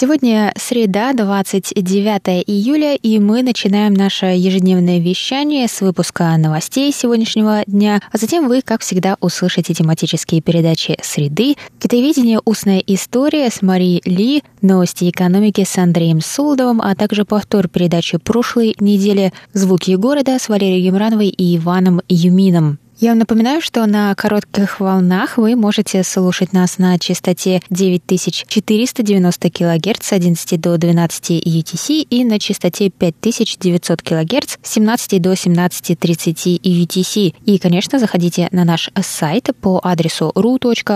Сегодня среда, 29 июля, и мы начинаем наше ежедневное вещание с выпуска новостей сегодняшнего дня, а затем вы, как всегда, услышите тематические передачи «Среды», «Китоведение. Устная история» с Марией Ли, «Новости экономики» с Андреем Солдовым, а также повтор передачи прошлой недели «Звуки города» с Валерией Юмрановой и Иваном Юмином. Я вам напоминаю, что на коротких волнах вы можете слушать нас на частоте 9490 кГц с 11 до 12 UTC и на частоте 5900 кГц с 17 до 17.30 UTC. И, конечно, заходите на наш сайт по адресу ru.rti.org.tw.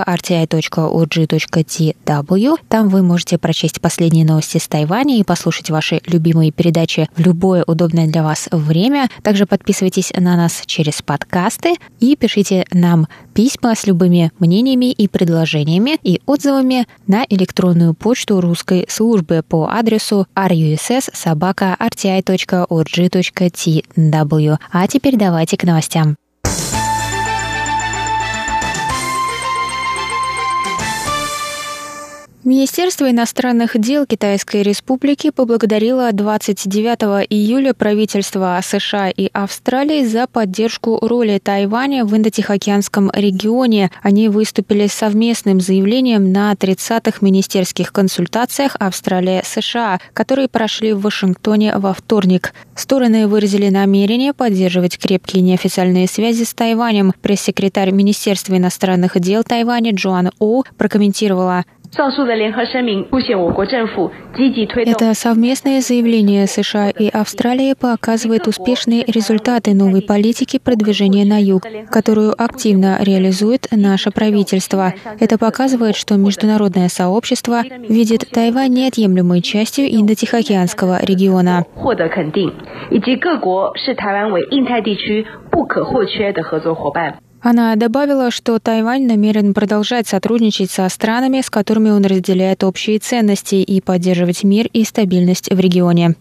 Там вы можете прочесть последние новости с Тайваня и послушать ваши любимые передачи в любое удобное для вас время. Также подписывайтесь на нас через подкасты и пишите нам письма с любыми мнениями и предложениями и отзывами на электронную почту русской службы по адресу russ.rti.org.tw. А теперь давайте к новостям. Министерство иностранных дел Китайской Республики поблагодарило 29 июля правительства США и Австралии за поддержку роли Тайваня в Индотихоокеанском регионе. Они выступили совместным заявлением на 30-х министерских консультациях Австралия-США, которые прошли в Вашингтоне во вторник. Стороны выразили намерение поддерживать крепкие неофициальные связи с Тайванем. Пресс-секретарь Министерства иностранных дел Тайваня Джоан О прокомментировала это совместное заявление США и Австралии показывает успешные результаты новой политики продвижения на юг, которую активно реализует наше правительство. Это показывает, что международное сообщество видит Тайвань неотъемлемой частью Индо-Тихоокеанского региона. Она добавила, что Тайвань намерен продолжать сотрудничать со странами, с которыми он разделяет общие ценности и поддерживать мир и стабильность в регионе.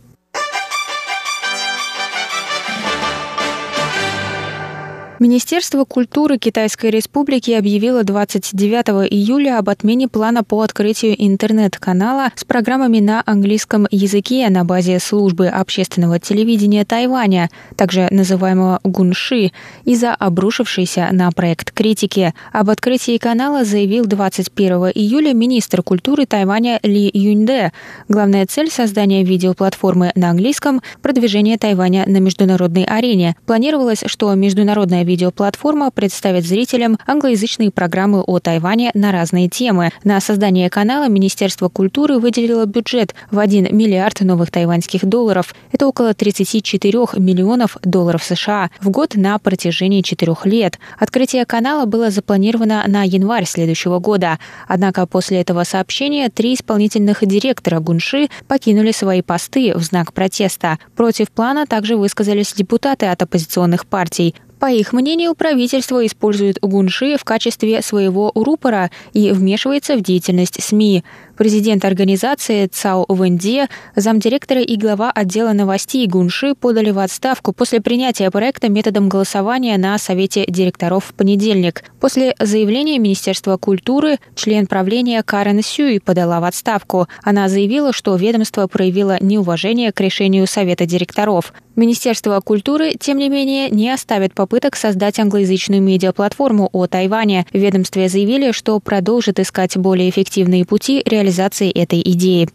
Министерство культуры Китайской Республики объявило 29 июля об отмене плана по открытию интернет-канала с программами на английском языке на базе службы общественного телевидения Тайваня, также называемого Гунши, из-за обрушившейся на проект критики. Об открытии канала заявил 21 июля министр культуры Тайваня Ли Юньде. Главная цель создания видеоплатформы на английском – продвижение Тайваня на международной арене. Планировалось, что международная видеоплатформа представит зрителям англоязычные программы о Тайване на разные темы. На создание канала Министерство культуры выделило бюджет в 1 миллиард новых тайваньских долларов. Это около 34 миллионов долларов США в год на протяжении четырех лет. Открытие канала было запланировано на январь следующего года. Однако после этого сообщения три исполнительных директора Гунши покинули свои посты в знак протеста. Против плана также высказались депутаты от оппозиционных партий. По их мнению, правительство использует гунши в качестве своего рупора и вмешивается в деятельность СМИ. Президент организации Цао Вэнди, замдиректора и глава отдела новостей Гунши подали в отставку после принятия проекта методом голосования на Совете директоров в понедельник. После заявления Министерства культуры член правления Карен Сюй подала в отставку. Она заявила, что ведомство проявило неуважение к решению Совета директоров. Министерство культуры, тем не менее, не оставит попыток создать англоязычную медиаплатформу о Тайване. В ведомстве заявили, что продолжит искать более эффективные пути реализации этой идеи.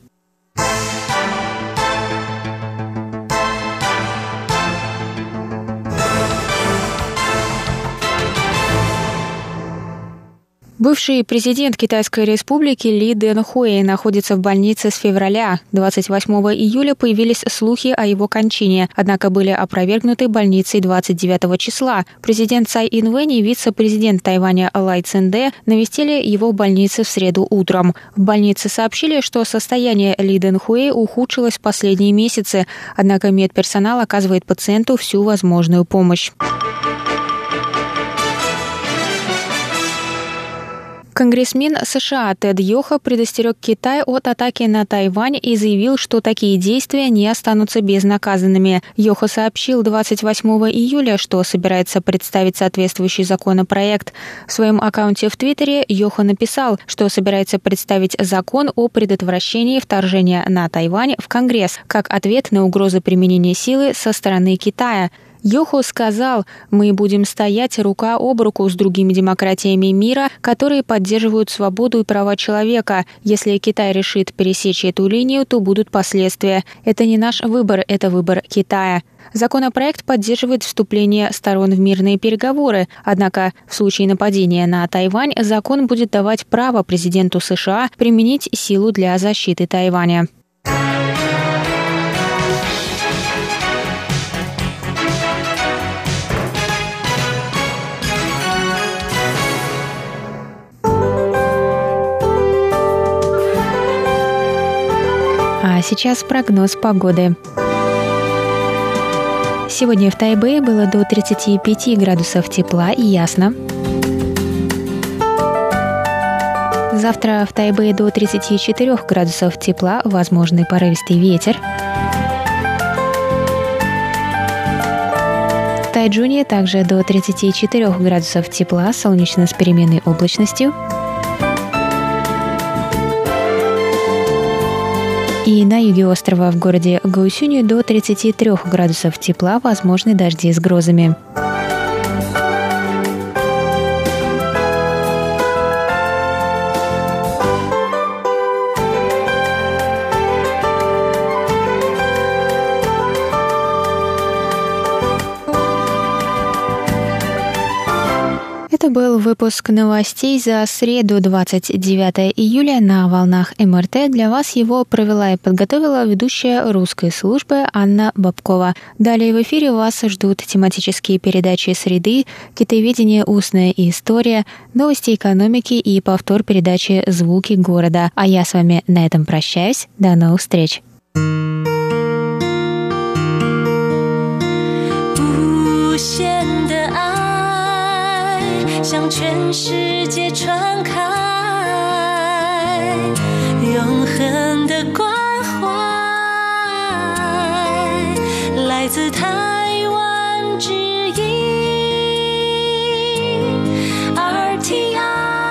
Бывший президент Китайской республики Ли Дэн Хуэй находится в больнице с февраля. 28 июля появились слухи о его кончине, однако были опровергнуты больницей 29 числа. Президент Цай Инвэнь и вице-президент Тайваня Лай Цинде навестили его в больнице в среду утром. В больнице сообщили, что состояние Ли Дэн Хуэй ухудшилось в последние месяцы, однако медперсонал оказывает пациенту всю возможную помощь. Конгрессмен США Тед Йоха предостерег Китай от атаки на Тайвань и заявил, что такие действия не останутся безнаказанными. Йоха сообщил 28 июля, что собирается представить соответствующий законопроект. В своем аккаунте в Твиттере Йоха написал, что собирается представить закон о предотвращении вторжения на Тайвань в Конгресс как ответ на угрозы применения силы со стороны Китая. Йохо сказал, мы будем стоять рука об руку с другими демократиями мира, которые поддерживают свободу и права человека. Если Китай решит пересечь эту линию, то будут последствия. Это не наш выбор, это выбор Китая. Законопроект поддерживает вступление сторон в мирные переговоры, однако в случае нападения на Тайвань закон будет давать право президенту США применить силу для защиты Тайваня. А сейчас прогноз погоды. Сегодня в Тайбэе было до 35 градусов тепла и ясно. Завтра в Тайбэе до 34 градусов тепла, возможный порывистый ветер. В Тайджуне также до 34 градусов тепла, солнечно с переменной облачностью. И на юге острова в городе Гаусюни до 33 градусов тепла возможны дожди с грозами. Выпуск новостей за среду 29 июля на волнах МРТ. Для вас его провела и подготовила ведущая русской службы Анна Бабкова. Далее в эфире вас ждут тематические передачи «Среды», «Китаеведение. Устная история», новости экономики и повтор передачи «Звуки города». А я с вами на этом прощаюсь. До новых встреч! 向全世界传开，永恒的关怀来自他。